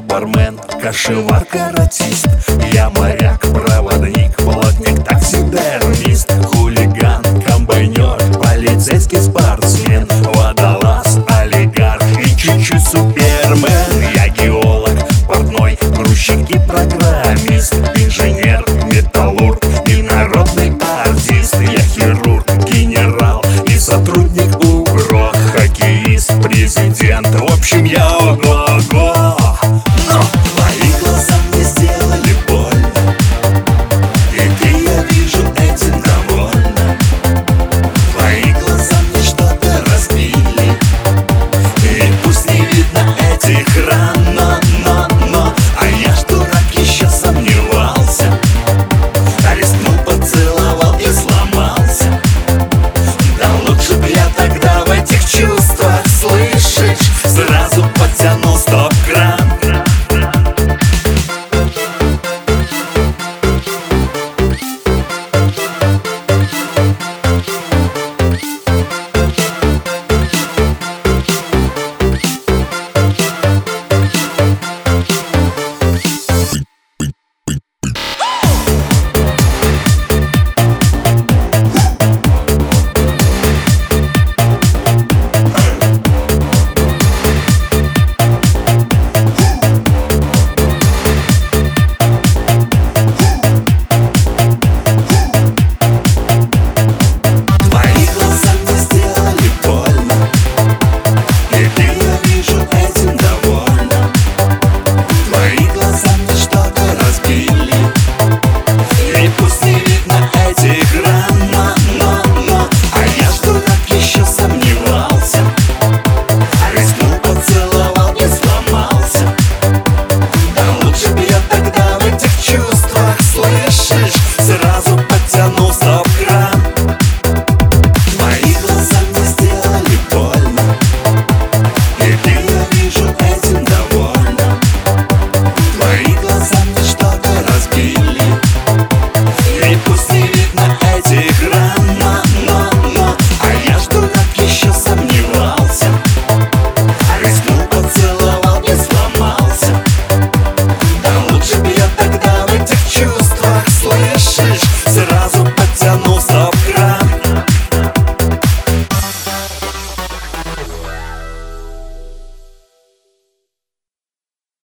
бармен, кашевар, каратист Я моряк, проводник, плотник, таксидермист Хулиган, комбайнер, полицейский спортсмен Водолаз, олигарх и чуть-чуть супермен. Я геолог, портной, грузчик и программист Инженер, металлург и народный артист. Я хирург, генерал и сотрудник УРО Хоккеист, президент, в общем я